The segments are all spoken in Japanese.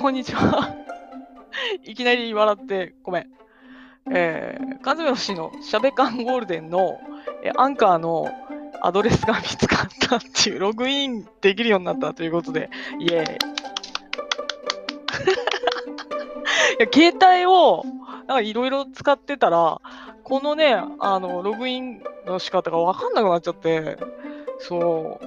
こんにちは。いきなり笑ってごめん。えー、缶詰の氏のしゃべカンゴールデンの、えアンカーのアドレスが見つかったっていう、ログインできるようになったということで、イエーイ。いや携帯をいろいろ使ってたら、このね、あの、ログインの仕方がわかんなくなっちゃって、そう、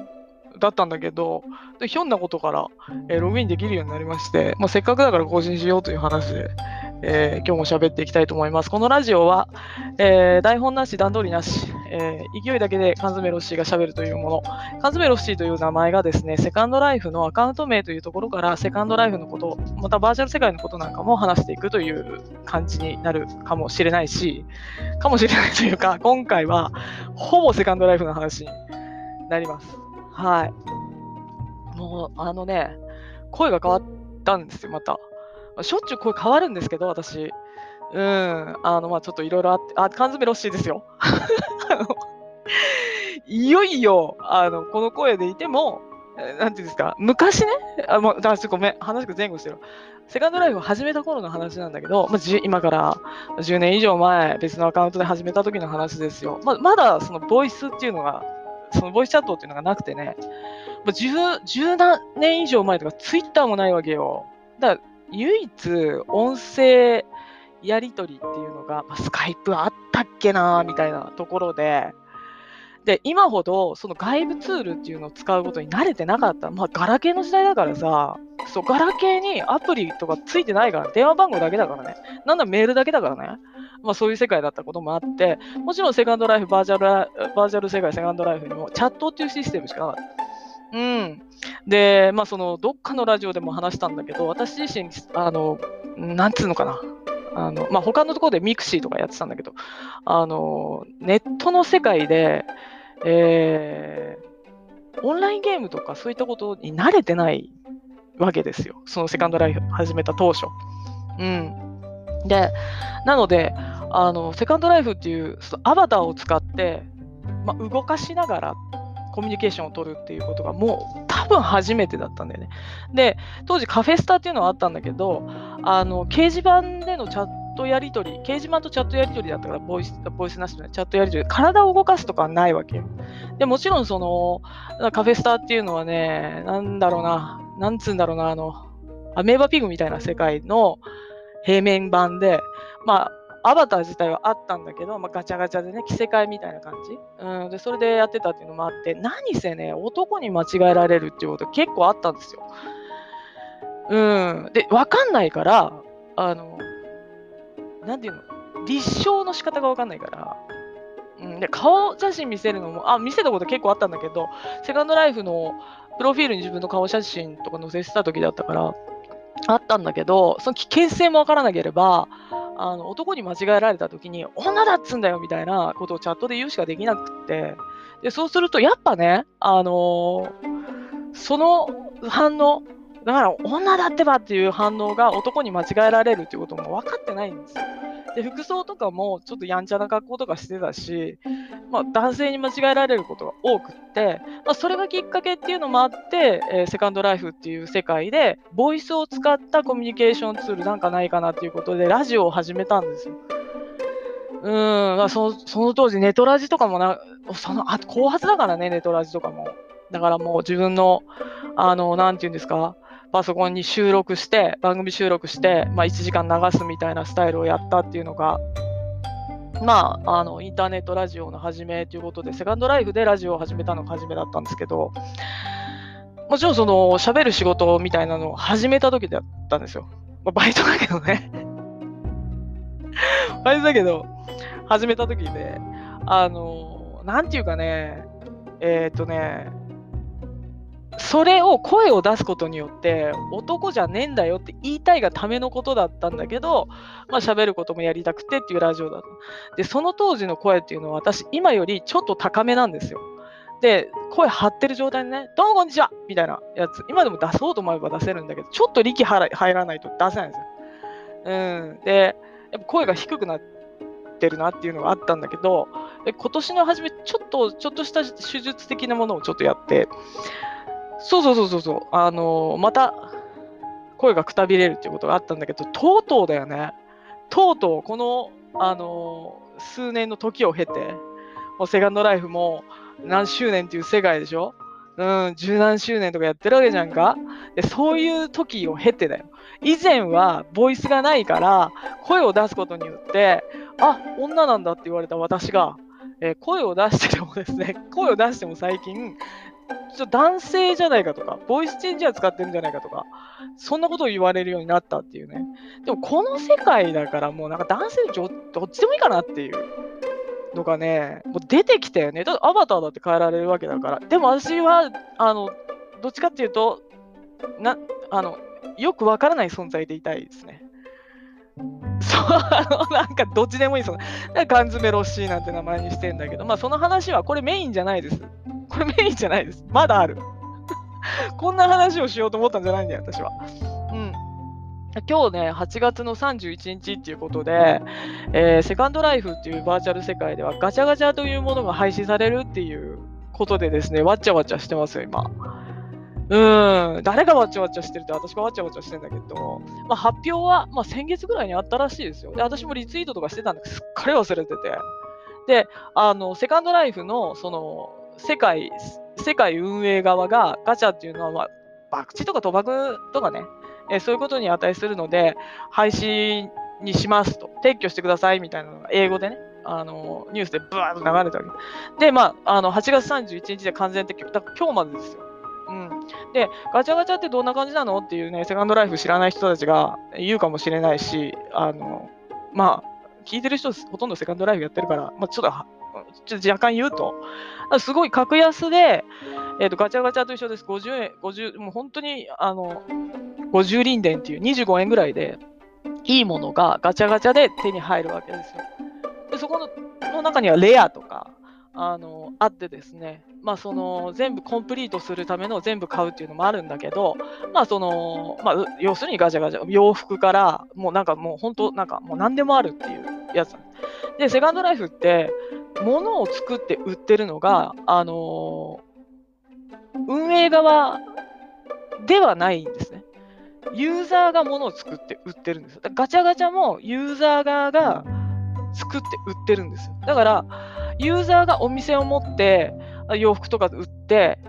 だったんだけど、ひょんなことから、えー、ログインできるようになりまして、まあ、せっかくだから更新しようという話で、えー、今日も喋っていきたいと思います。このラジオは、えー、台本なし、段取りなし、えー、勢いだけで缶詰ロッシーが喋るというもの。缶詰ロッシーという名前がですね、セカンドライフのアカウント名というところから、セカンドライフのこと、またバーチャル世界のことなんかも話していくという感じになるかもしれないし、かもしれないというか、今回はほぼセカンドライフの話になります。はい。もう、あのね、声が変わったんですよ、また。しょっちゅう声変わるんですけど、私。うん、あの、まあちょっといろいろあって、あ、缶詰ロッシーですよ。いよいよ、あの、この声でいても、なんていうんですか、昔ね、あ、もう、だちょっとごめん、話が前後してる。セカンドライフを始めた頃の話なんだけど、まあ、今から10年以上前、別のアカウントで始めた時の話ですよ。ままだそのボイスっていうのが、そのボイスチャットっていうのがなくてね、まあ、10, 10何年以上前とかツイッターもないわけよ。だから唯一音声やり取りっていうのが、まあ、スカイプあったっけなみたいなところで、で、今ほどその外部ツールっていうのを使うことに慣れてなかった。まあ、ガラケーの時代だからさ、そう、ガラケーにアプリとかついてないから、電話番号だけだからね。なんだメールだけだからね。まあ、そういう世界だったこともあって、もちろんセカンドライフ、バーチャル、バーチャル世界、セカンドライフにもチャットっていうシステムしかなかった。うん。で、まあ、その、どっかのラジオでも話したんだけど、私自身、あの、なんつうのかな。あの、まあ、他のところで mixi とかやってたんだけど、あの、ネットの世界で、えー、オンラインゲームとかそういったことに慣れてないわけですよ。そのセカンドライフ始めた当初。うん。で、なので、あの、セカンドライフっていうアバターを使って、ま、動かしながらコミュニケーションを取るっていうことがもう多分初めてだったんだよね。で、当時カフェスタっていうのはあったんだけど、あの、掲示板でのチャットやり取り、掲示板とチャットやり取りだったから、ボイス、ボイスなしのチャットやり取り、体を動かすとかはないわけよ。で、もちろんその、カフェスターっていうのはね、なんだろうな、なんつうんだろうな、あの、アメーバピグみたいな世界の平面版で、まあ、アバター自体はあったんだけど、まあ、ガチャガチャでね、着せ替えみたいな感じ、うん、で。それでやってたっていうのもあって、何せね、男に間違えられるっていうこと結構あったんですよ。うん。で、わかんないから、あの、なんていうの、立証の仕方がわかんないから、うん、で顔写真見せるのも、あ、見せたこと結構あったんだけど、セカンドライフのプロフィールに自分の顔写真とか載せてた時だったから、あったんだけど、その危険性もわからなければ、あの男に間違えられた時に女だっつんだよみたいなことをチャットで言うしかできなくって。でそうするとやっぱね、あのー、その反応だから女だってばっていう反応が男に間違えられるっていうことも分かってないんですよ。で服装とかもちょっとやんちゃな格好とかしてたし、まあ、男性に間違えられることが多くって、まあ、それがきっかけっていうのもあって、えー、セカンドライフっていう世界でボイスを使ったコミュニケーションツールなんかないかなっていうことでラジオを始めたんですよ。うん、まあそその当時ネトラジとかもな、そのあ後発だからね、ネトラジとかも。だからもう自分の、あの、なんていうんですか、パソコンに収録して、番組収録して、まあ、1時間流すみたいなスタイルをやったっていうのが、まあ、あのインターネットラジオの始めということで、セカンドライフでラジオを始めたのが初めだったんですけど、もちろんその喋る仕事みたいなのを始めた時だったんですよ。まあ、バイトだけどね バイトだけど、始めた時で、あの、なんていうかね、えー、っとね、それを声を出すことによって男じゃねえんだよって言いたいがためのことだったんだけど、まあ喋ることもやりたくてっていうラジオだった。で、その当時の声っていうのは私今よりちょっと高めなんですよ。で、声張ってる状態でね、どうもこんにちはみたいなやつ、今でも出そうと思えば出せるんだけど、ちょっと力入らないと出せないんですよ。うん。で、やっぱ声が低くなってるなっていうのがあったんだけど、今年の初め、ちょっと、ちょっとした手術的なものをちょっとやって、そうそうそうそうそう、あのー、また声がくたびれるっていうことがあったんだけど、とうとうだよね。とうとう、この、あのー、数年の時を経て、もうセカンドライフも何周年っていう世界でしょ？うん、十何周年とかやってるわけじゃんかでそういう時を経てだよ。以前はボイスがないから声を出すことによってあ女なんだって言われた私が、えー、声を出しててもですね声を出しても最近ちょ男性じゃないかとかボイスチェンジャー使ってるんじゃないかとかそんなことを言われるようになったっていうねでもこの世界だからもうなんか男性どっちでもいいかなっていうのがね、もう出てきたよね。だアバターだって変えられるわけだから。でも私は、あの、どっちかっていうと、な、あの、よくわからない存在でいたいですね。そう、あの、なんかどっちでもいいその、缶詰ロッシーなんて名前にしてんだけど、まあその話はこれメインじゃないです。これメインじゃないです。まだある。こんな話をしようと思ったんじゃないんだよ、私は。うん。今日ね、8月の31日っていうことで、えー、セカンドライフっていうバーチャル世界ではガチャガチャというものが廃止されるっていうことでですね、わっちゃわちゃしてますよ、今。うん、誰がわっちゃわちゃしてるって私がわっちゃわちゃしてんだけど、まあ、発表は、まあ、先月ぐらいにあったらしいですよ。で、私もリツイートとかしてたんだけど、すっかり忘れてて。で、あの、セカンドライフの、その、世界、世界運営側がガチャっていうのは、まあ、博打とか賭博とかね、えそういうことに値するので、廃止にしますと、撤去してくださいみたいなのが英語でね、あのニュースでブワーッと流れたわけ。で、まあ、あの8月31日で完全撤去、だから今日までですよ。うん、で、ガチャガチャってどんな感じなのっていうね、セカンドライフ知らない人たちが言うかもしれないし、あのまあ、聞いてる人ほとんどセカンドライフやってるから、まあ、ちょっとちょっと若干言うと、すごい格安で、えーと、ガチャガチャと一緒です。50円、50、もう本当に、あの、50輪電っていう25円ぐらいで、いいものがガチャガチャで手に入るわけですよ。で、そこのの中にはレアとか、あの、あってですね、まあその、全部コンプリートするための全部買うっていうのもあるんだけど、まあその、まあ要するにガチャガチャ、洋服から、もうなんかもう本当、なんかもう何でもあるっていうやつで、セカンドライフって、物を作って売ってるのが、あのー、運営側ではないんですね。ユーザーが物を作って売ってるんです。ガチャガチャもユーザー側が作って売ってるんですよ。だから、ユーザーがお店を持って洋服とか売って、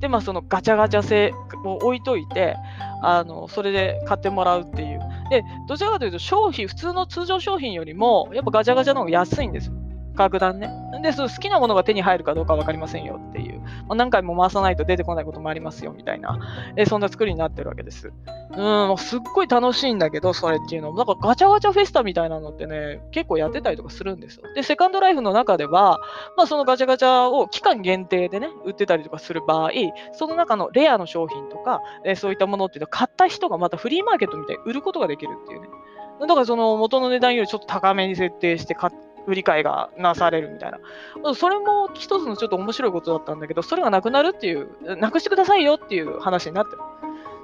で、まあ、そのガチャガチャ性を置いといて、あのそれで買ってもらうっていう。で、どちらかというと商品、普通の通常商品よりも、やっぱガチャガチャの方が安いんですよ。格段ね。で、その好きなものが手に入るかどうか分かりませんよっていう。まあ、何回も回さないと出てこないこともありますよみたいな、えそんな作りになってるわけです。うん、もうすっごい楽しいんだけど、それっていうのも。なんかガチャガチャフェスタみたいなのってね、結構やってたりとかするんですよ。で、セカンドライフの中では、まあ、そのガチャガチャを期間限定でね、売ってたりとかする場合、その中のレアの商品とか、えそういったものっていうのは買った人がまたフリーマーケットみたいに売ることができるっていうね。だからその元の値段よりちょっと高めに設定して買って売り買いがなされるみたいな。それも一つのちょっと面白いことだったんだけど、それがなくなるっていう、なくしてくださいよっていう話になってる。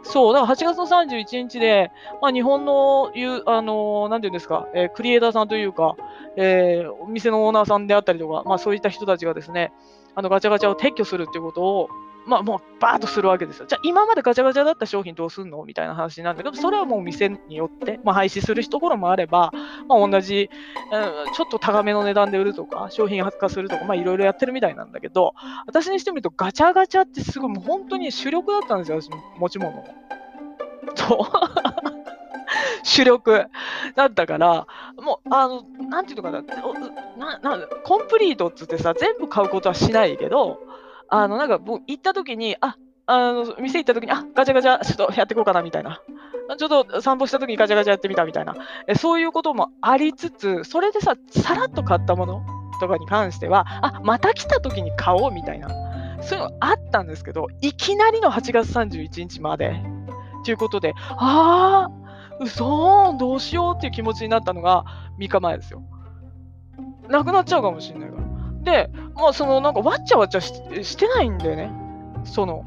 そう、だから8月の31日で、まあ、日本の、あのなんていうんですか、えー、クリエイターさんというか、えー、お店のオーナーさんであったりとか、まあ、そういった人たちがですね、あのガチャガチャを撤去するっていうことを、まあもうバーッとするわけですよ。じゃあ今までガチャガチャだった商品どうすんのみたいな話なんだけど、それはもう店によって、まあ、廃止するところもあれば、まあ、同じ、うん、ちょっと高めの値段で売るとか、商品発火するとか、まあいろいろやってるみたいなんだけど、私にしてみるとガチャガチャってすごいもう本当に主力だったんですよ、私持ち物そう。主力だったから、もう、あの、なんていうのかな、ななコンプリートっつってさ、全部買うことはしないけど、あの、なんか、僕、行った時に、あ、あの、店行った時に、あ、ガチャガチャ、ちょっとやっていこうかな、みたいな。ちょっと散歩した時にガチャガチャやってみた、みたいな。えそういうこともありつつ、それでさ、さらっと買ったものとかに関しては、あ、また来た時に買おう、みたいな。そういうのあったんですけど、いきなりの8月31日まで、ということで、あー、うそーん、どうしようっていう気持ちになったのが3日前ですよ。なくなっちゃうかもしれないから。で、まあ、その、なんか、わっちゃわちゃしてないんだよね。その、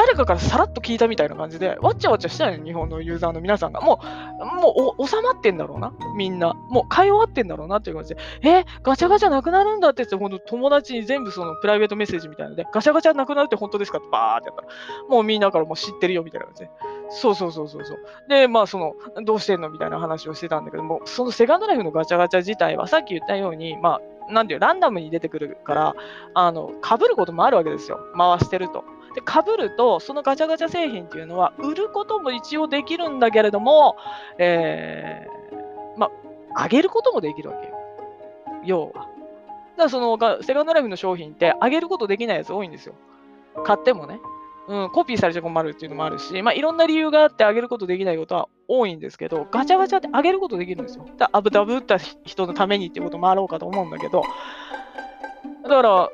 誰かからさらっと聞いたみたいな感じで、わっちゃわちゃしたよね、日本のユーザーの皆さんが。もう、もう収まってんだろうな、みんな。もう買い終わってんだろうなっていう感じで、えガチャガチャなくなるんだって言って、ほんと友達に全部そのプライベートメッセージみたいなので、ガチャガチャなくなるって本当ですかってバーってやったら、もうみんなからもう知ってるよみたいな感じで。そうそうそうそうそう。で、まあその、どうしてんのみたいな話をしてたんだけども、そのセカンドライフのガチャガチャ自体は、さっき言ったように、まあ、なんていうランダムに出てくるから、あの、被ることもあるわけですよ。回してると。で、被ると、そのガチャガチャ製品っていうのは、売ることも一応できるんだけれども、えー、まあ、げることもできるわけよ。要は。だからその、セカンドライフの商品って、上げることできないやつ多いんですよ。買ってもね。うん、コピーされちゃ困るっていうのもあるし、まあ、いろんな理由があって上げることできないことは多いんですけど、ガチャガチャって上げることできるんですよ。だアブダブった人のためにっていうこともあろうかと思うんだけど、だから、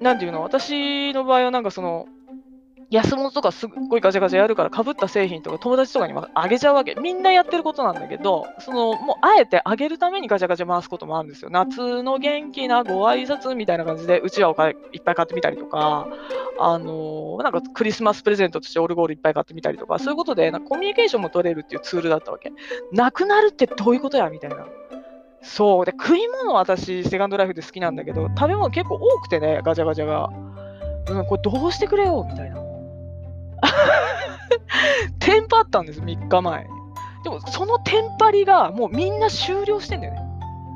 なんていうの、私の場合はなんかその、安物とかすっごいガチャガチャやるからかぶった製品とか友達とかにあげちゃうわけ。みんなやってることなんだけど、そのもうあえてあげるためにガチャガチャ回すこともあるんですよ。夏の元気なご挨拶みたいな感じでうちわをいっぱい買ってみたりとか、あの、なんかクリスマスプレゼントとしてオルゴールいっぱい買ってみたりとか、そういうことでなんかコミュニケーションも取れるっていうツールだったわけ。なくなるってどういうことやみたいな。そう。で、食い物私、セカンドライフで好きなんだけど、食べ物結構多くてね、ガチャガチャが。うん、これどうしてくれよみたいな。テンパったんです、3日前でも、そのテンパりがもうみんな終了してんだよね。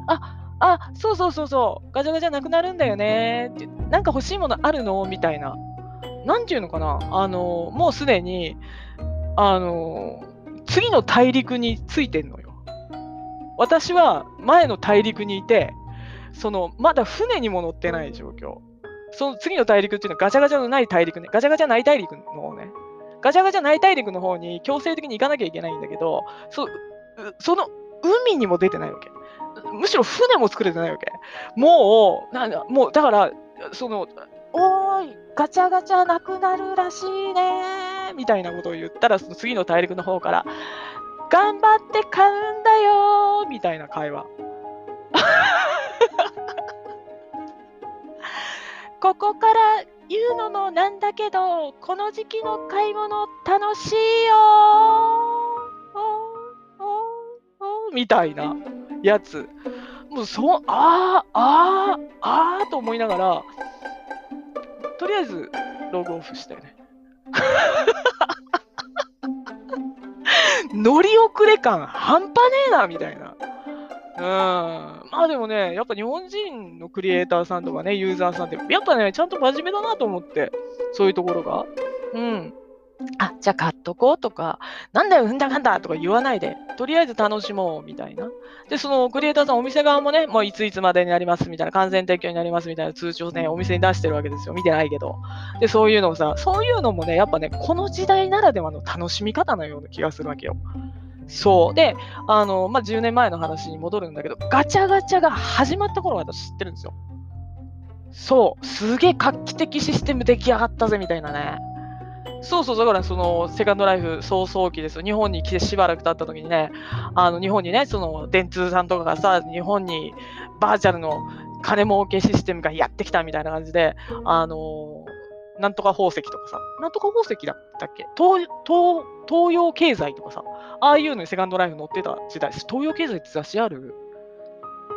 あ、あ、そうそうそうそう、ガチャガチャなくなるんだよねって、なんか欲しいものあるの？みたいな。なんていうのかな、あの、もうすでに、あの、次の大陸についてんのよ。私は前の大陸にいて、その、まだ船にも乗ってない状況。その次の大陸っていうのはガチャガチャのない大陸ね。ガチャガチャない大陸の方ね。ガチャガチャない大陸の方に強制的に行かなきゃいけないんだけど、そその海にも出てないわけ。むしろ船も作れてないわけ。もう、なんだ、もう、だから、その、おーい、ガチャガチャなくなるらしいねみたいなことを言ったら、その次の大陸の方から、頑張って買うんだよみたいな会話。ここから言うのもなんだけど、この時期の買い物楽しいよみたいなやつ。もうそ、ああ、ああ、ああと思いながら、とりあえずログオフしたよね。乗り遅れ感半端ねえなみたいな。うん。まあでもね、やっぱ日本人のクリエイターさんとかね、ユーザーさんって、やっぱね、ちゃんと真面目だなと思って、そういうところが。うん。あ、じゃあ買っとこうとか、なんだよ、うんだかんだとか言わないで、とりあえず楽しもうみたいな。で、そのクリエイターさん、お店側もね、もういついつまでになりますみたいな、完全撤去になりますみたいな通知をね、お店に出してるわけですよ。見てないけど。で、そういうのをさ、そういうのもね、やっぱね、この時代ならではの楽しみ方のような気がするわけよ。そう。で、あの、まあ、10年前の話に戻るんだけど、ガチャガチャが始まった頃私知ってるんですよ。そう。すげえ画期的システム出来上がったぜ、みたいなね。そうそう、だからその、セカンドライフ早々期ですよ。日本に来てしばらく経った時にね、あの、日本にね、その、電通さんとかがさ、日本にバーチャルの金儲けシステムがやってきたみたいな感じで、あのなんとか宝石とかさ、なんとか宝石だったっけ？東東東洋経済とかさ、ああいうのにセカンドライフ載ってた時代、東洋経済って雑誌ある？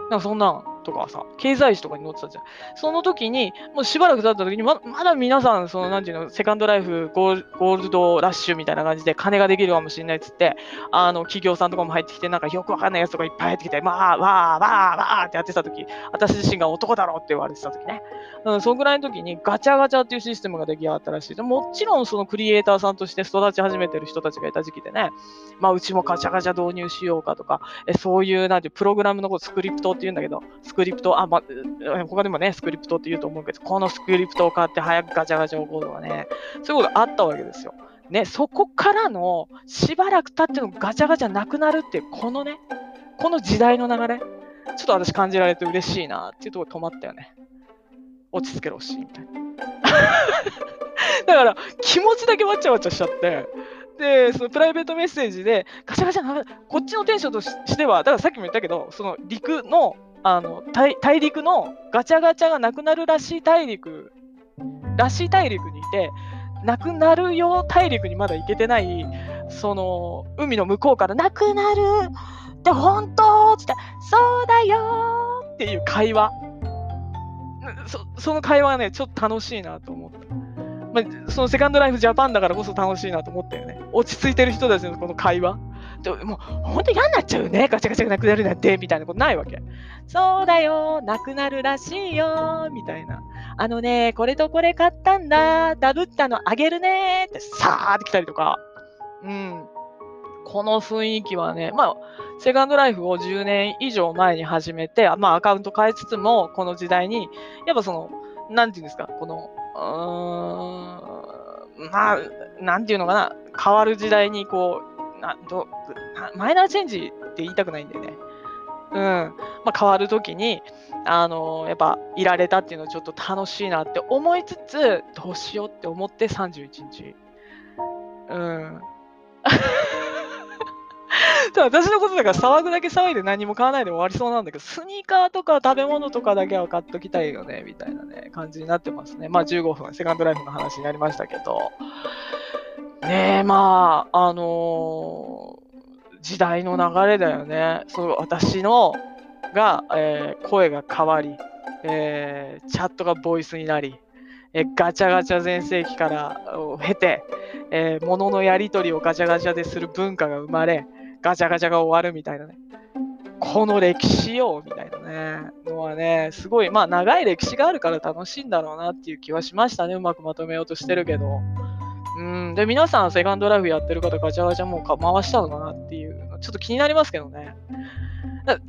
なんかそんなとかさ、経済誌とかに載ってたじゃん。その時に、もうしばらく経った時にま、まだ皆さん、その、なんていうの、セカンドライフゴールドラッシュみたいな感じで金ができるかもしれないっつって、あの、企業さんとかも入ってきて、なんかよくわかんないやつとかいっぱい入ってきて、まあ、わー、わー、わーってやってた時、私自身が男だろうって言われてた時ね。うん、そのぐらいの時にガチャガチャっていうシステムが出来上がったらしい。でもちろんそのクリエイターさんとして育ち始めてる人たちがいた時期でね、まあ、うちもガチャガチャ導入しようかとか、えそういう、なんて、プログラムのことスクリプトって言うんだけど、スクリプト、あ、ま、他でもね、スクリプトって言うと思うけど、このスクリプトを買って早くガチャガチャ起こるとかね、そういうことがあったわけですよ。ね、そこからのしばらく経ってのガチャガチャなくなるっていう、このね、この時代の流れ、ちょっと私感じられて嬉しいなっていうところ止まったよね。落ち着けろし、みたいな。だから、気持ちだけわちゃわちゃしちゃって、で、そのプライベートメッセージで、ガチャガチャ、こっちのテンションとしては、だからさっきも言ったけど、その陸の、あの大大陸のガチャガチャがなくなるらしい大陸、らしい大陸にいて、なくなるよ大陸にまだ行けてないその海の向こうからなくなるって本当っつってそうだよっていう会話そその会話がねちょっと楽しいなと思って。まあ、そのセカンドライフジャパンだからこそ楽しいなと思ったよね。落ち着いてる人たちのこの会話。でもう本当嫌になっちゃうね。ガチャガチャがなくなるなんて、みたいなことないわけ。そうだよ、なくなるらしいよ、みたいな。あのね、これとこれ買ったんだ、ダブったのあげるねってさーって来たりとか。うん。この雰囲気はね、まあ、セカンドライフを10年以上前に始めて、まあ、アカウント変えつつも、この時代に、やっぱその、なんていうんですか、この、うーん、まあ、なんていうのかな、変わる時代にこう、などマイナーチェンジって言いたくないんだよね。うん。まあ、変わるときに、あのー、やっぱ、いられたっていうのはちょっと楽しいなって思いつつ、どうしようって思って31日。うん。私のことだから騒ぐだけ騒いで何も買わないで終わりそうなんだけど、スニーカーとか食べ物とかだけは買っときたいよね、みたいなね、感じになってますね。まあ15分、セカンドライフの話になりましたけど、ねえ、まあ、あのー、時代の流れだよね。そう、私の、が、えー、声が変わり、えー、チャットがボイスになり、えガチャガチャ全盛期からを経て、えー、物のやり取りをガチャガチャでする文化が生まれ、ガチャガチャが終わるみたいなね。この歴史をみたいなね、のはね、すごい、まあ長い歴史があるから楽しいんだろうなっていう気はしましたね。うまくまとめようとしてるけど。うん。で、皆さん、セカンドライフやってる方、ガチャガチャもうか回したのかなっていう、ちょっと気になりますけどね。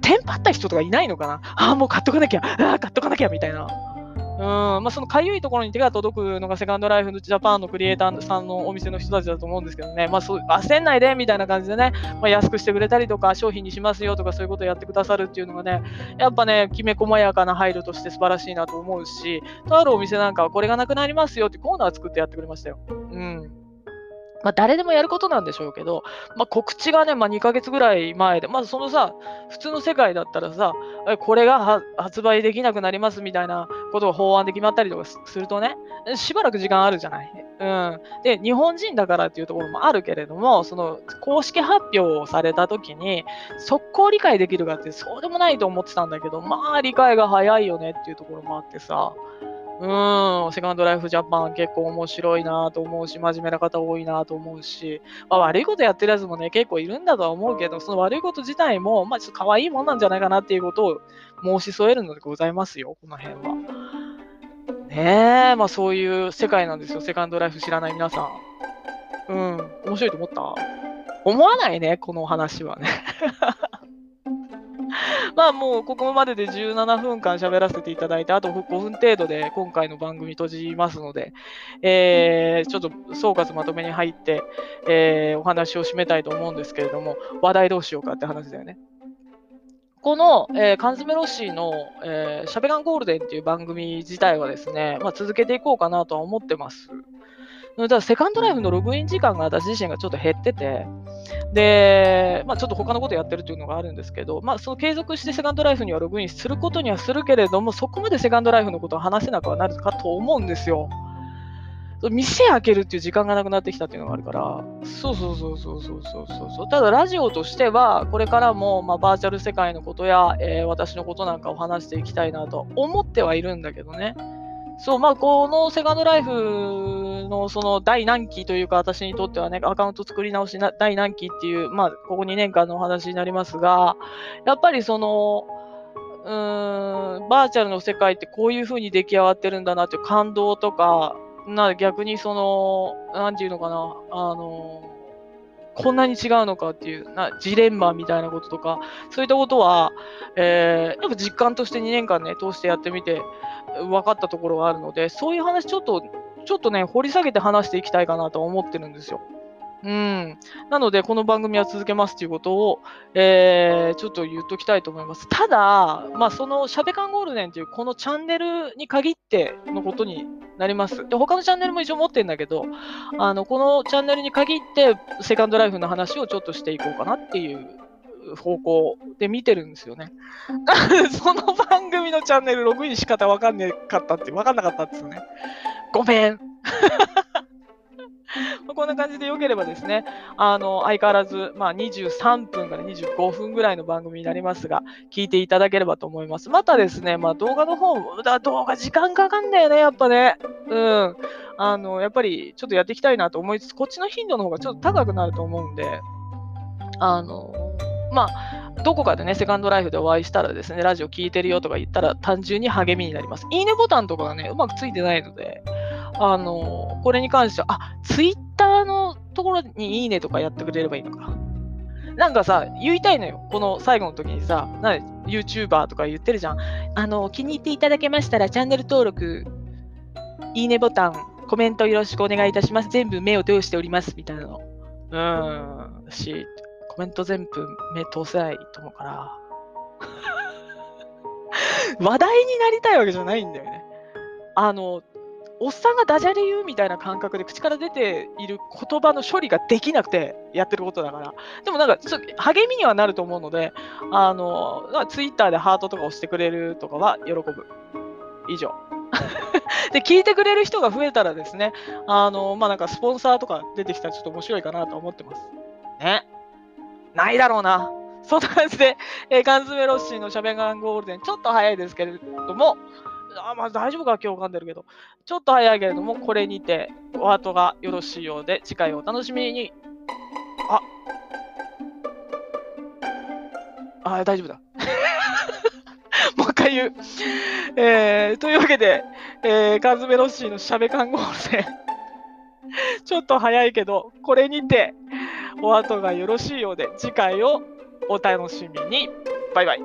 テンパった人とかいないのかな？ああ、もう買っとかなきゃ、ああ、買っとかなきゃみたいな。うんまあ、そのかゆいところに手が届くのがセカンドライフのジャパンのクリエイターさんのお店の人たちだと思うんですけどね、まあ、そう焦んないでみたいな感じでね、まあ、安くしてくれたりとか、商品にしますよとか、そういうことをやってくださるっていうのがね、やっぱね、きめ細やかな配慮として素晴らしいなと思うし、とあるお店なんかはこれがなくなりますよってコーナー作ってやってくれましたよ。うんまあ、誰でもやることなんでしょうけど、まあ、告知がね、まあ、2ヶ月ぐらい前で、まずそのさ、普通の世界だったらさ、これが発売できなくなりますみたいなことが法案で決まったりとかするとね、しばらく時間あるじゃない？うん。で、日本人だからっていうところもあるけれども、その公式発表をされた時に、速攻理解できるかってそうでもないと思ってたんだけど、まあ理解が早いよねっていうところもあってさ、うん、セカンドライフジャパン結構面白いなと思うし、真面目な方多いなと思うし、まあ、悪いことやってるやつもね、結構いるんだとは思うけど、その悪いこと自体も、まあ、ちょっと可愛いもんなんじゃないかなっていうことを申し添えるのでございますよ、この辺は。ねえ、まあそういう世界なんですよ、セカンドライフ知らない皆さん。うん、面白いと思った？思わないね、この話はね。まあもうここまでで17分間喋らせていただいて、あと5分程度で今回の番組閉じますので、えー、ちょっと総括まとめに入って、えー、お話を締めたいと思うんですけれども、話題どうしようかって話だよね。この、えー、缶詰ロッシーの、えー、しゃべらんゴールデンっていう番組自体はですね、まあ、続けていこうかなとは思ってます。ただセカンドライフのログイン時間が私自身がちょっと減ってて、で、まあ、ちょっと他のことやってるっていうのがあるんですけど、まあ、その継続してセカンドライフにはログインすることにはするけれども、そこまでセカンドライフのことを話せなくはなるかと思うんですよ。店開けるっていう時間がなくなってきたっていうのがあるから、そうそうそうそうそうそうそうただラジオとしては、これからも、まあ、バーチャル世界のことや、えー、私のことなんかを話していきたいなと思ってはいるんだけどね。そう、まあ、このセカンドライフのその第何期というか、私にとってはね、アカウント作り直しな第何期っていう、まあ、ここ2年間のお話になりますが、やっぱりその、うーん、バーチャルの世界ってこういう風に出来上がってるんだなっていう感動とか、な逆にその、なんていうのかな、あの、こんなに違うのかっていうなジレンマみたいなこととか、そういったことは、えー、やっぱ実感として2年間ね、通してやってみて分かったところがあるので、そういう話ちょっと、ちょっとね、掘り下げて話していきたいかなと思ってるんですよ。うん。なので、この番組は続けますということを、えー、ちょっと言っときたいと思います。ただ、まあ、その、しゃべかんゴールデンというこのチャンネルに限ってのことになります。で、他のチャンネルも一応持ってるんだけど、あの、このチャンネルに限って、セカンドライフの話をちょっとしていこうかなっていう方向で見てるんですよね。その番組のチャンネルログイン仕方わかんねかったって、わかんなかったっつうね。ごめん。まこんな感じでよければですね、あの、相変わらず、まあ、23分から25分ぐらいの番組になりますが、聞いていただければと思います。またですね、まあ、動画の方も、だ動画時間かかんだよね、やっぱね。うん。あの、やっぱり、ちょっとやっていきたいなと思いつつ、こっちの頻度の方がちょっと高くなると思うんで、あの、まあ、どこかでね、セカンドライフでお会いしたらですね、ラジオ聞いてるよとか言ったら単純に励みになります。いいねボタンとかがね、うまくついてないので、あの、これに関しては、あ、ツイッターのところにいいねとかやってくれればいいのか。なんかさ、言いたいのよ。この最後の時にさ、な YouTuber とか言ってるじゃん。あの、気に入っていただけましたら、チャンネル登録、いいねボタン、コメントよろしくお願いいたします。全部目を通しております。みたいなの。うーん。し、コメント全部目通せないと思うから。話題になりたいわけじゃないんだよね。あの、おっさんがダジャレ言うみたいな感覚で口から出ている言葉の処理ができなくてやってることだから。でもなんか、ちょっと励みにはなると思うので、あの、ツイッターでハートとか押してくれるとかは喜ぶ。以上。で、聞いてくれる人が増えたらですね、あの、まあ、なんかスポンサーとか出てきたらちょっと面白いかなと思ってます。ね。ないだろうな。そんな感じで、えー、缶詰ロッシーのしゃべガンゴールデン、ちょっと早いですけれども、あまあ大丈夫か今日噛んでるけど、ちょっと早いけれども、これにてお後がよろしいようで、次回をお楽しみに。ああ、大丈夫だ。もう一回言う。えー、というわけで、えー、缶詰ロッシーのしゃべカンゴールデン、ちょっと早いけど、これにてお後がよろしいようで、次回をお楽しみに。バイバイ。